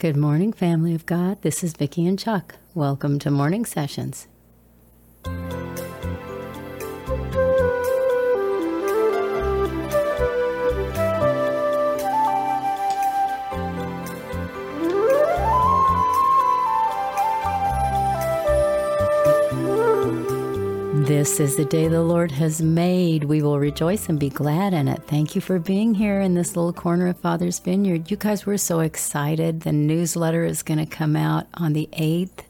Good morning, family of God. This is Vicki and Chuck. Welcome to Morning Sessions. This is the day the Lord has made. We will rejoice and be glad in it. Thank you for being here in this little corner of Father's Vineyard. You guys were so excited. The newsletter is going to come out on the 8th,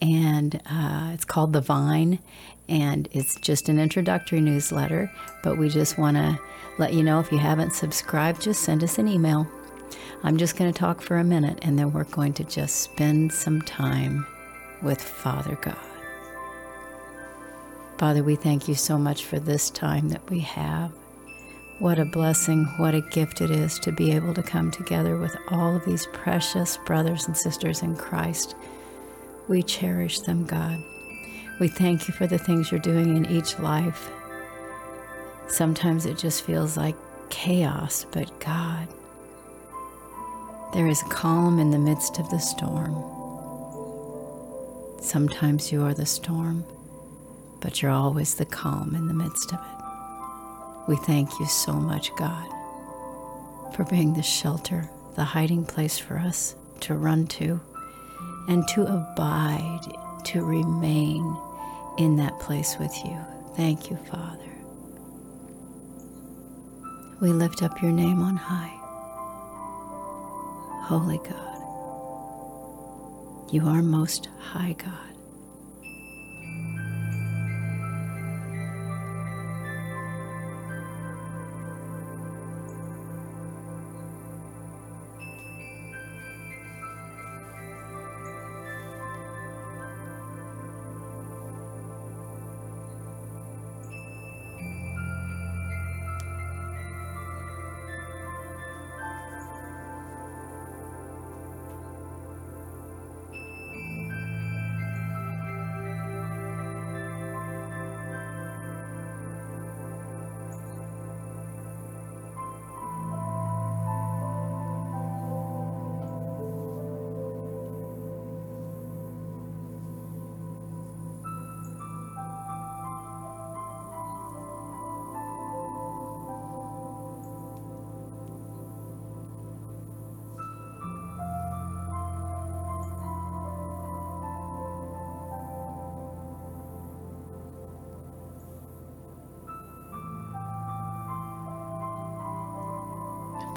and uh, it's called The Vine, and it's just an introductory newsletter. But we just want to let you know if you haven't subscribed, just send us an email. I'm just going to talk for a minute, and then we're going to just spend some time with Father God. Father, we thank you so much for this time that we have. What a blessing, what a gift it is to be able to come together with all of these precious brothers and sisters in Christ. We cherish them, God. We thank you for the things you're doing in each life. Sometimes it just feels like chaos, but God, there is calm in the midst of the storm. Sometimes you are the storm but you're always the calm in the midst of it. We thank you so much, God, for being the shelter, the hiding place for us to run to and to abide, to remain in that place with you. Thank you, Father. We lift up your name on high. Holy God, you are most high God.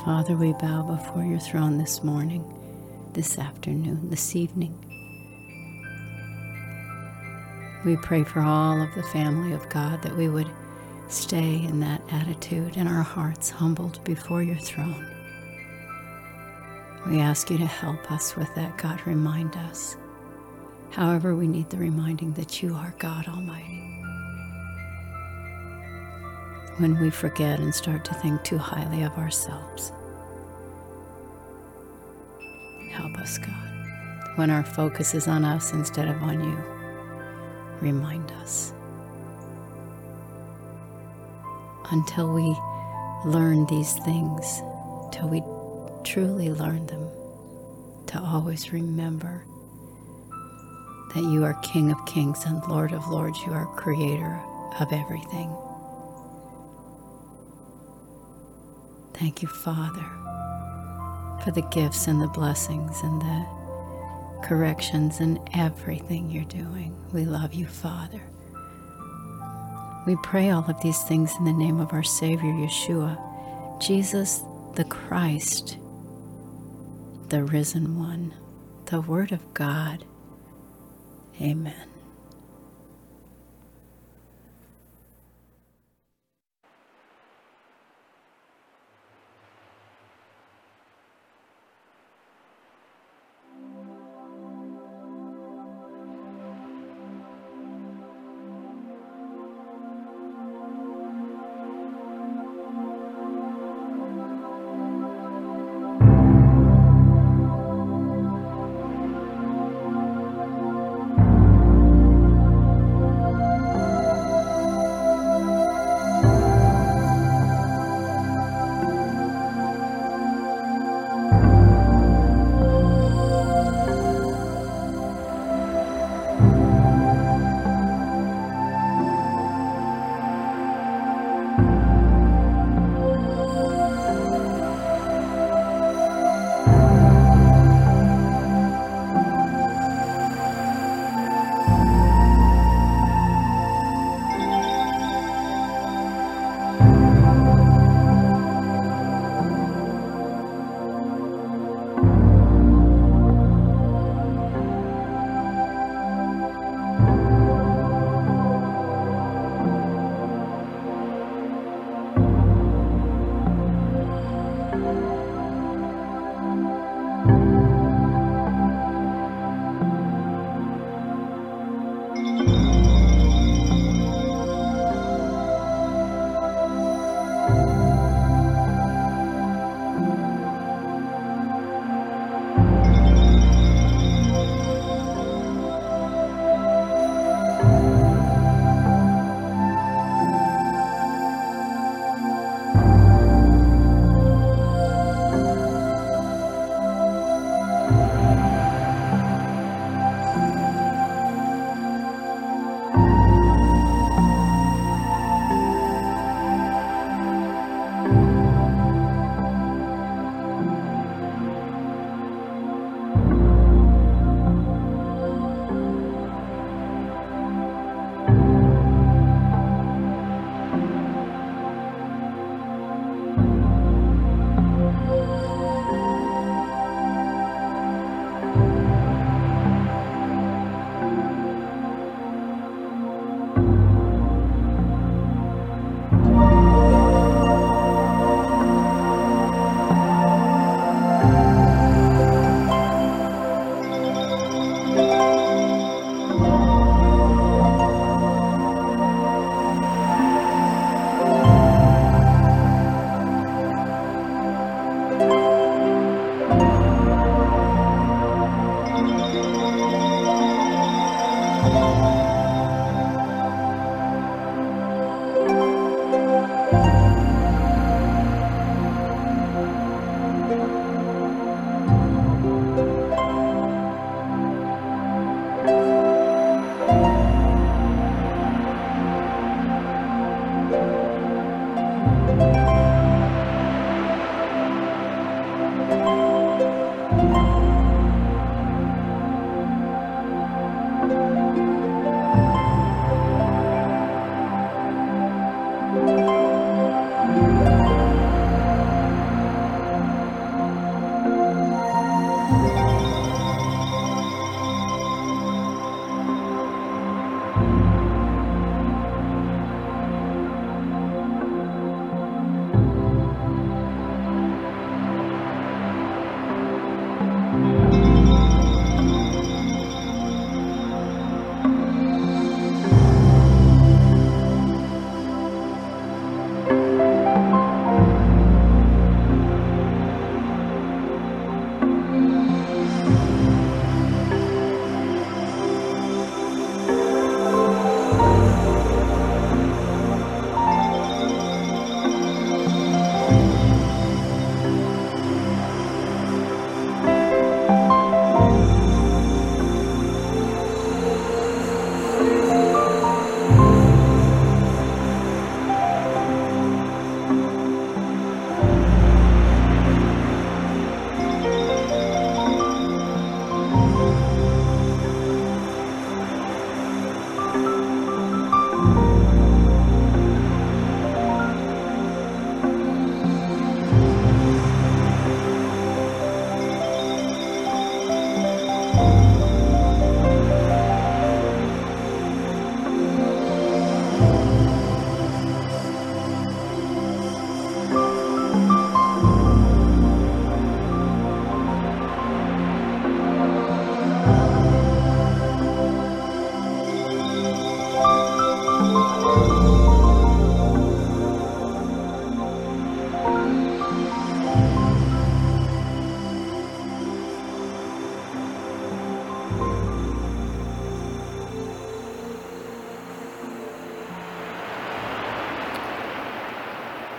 Father, we bow before your throne this morning, this afternoon, this evening. We pray for all of the family of God that we would stay in that attitude and our hearts humbled before your throne. We ask you to help us with that, God. Remind us, however, we need the reminding that you are God Almighty. When we forget and start to think too highly of ourselves, Help us, God. When our focus is on us instead of on you, remind us. Until we learn these things, till we truly learn them, to always remember that you are King of kings and Lord of lords. You are creator of everything. Thank you, Father for the gifts and the blessings and the corrections and everything you're doing. We love you, Father. We pray all of these things in the name of our Savior, Yeshua, Jesus the Christ, the risen one, the Word of God. Amen.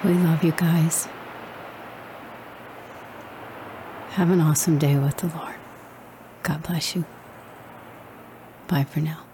We love you guys. Have an awesome day with the Lord. God bless you. Bye for now.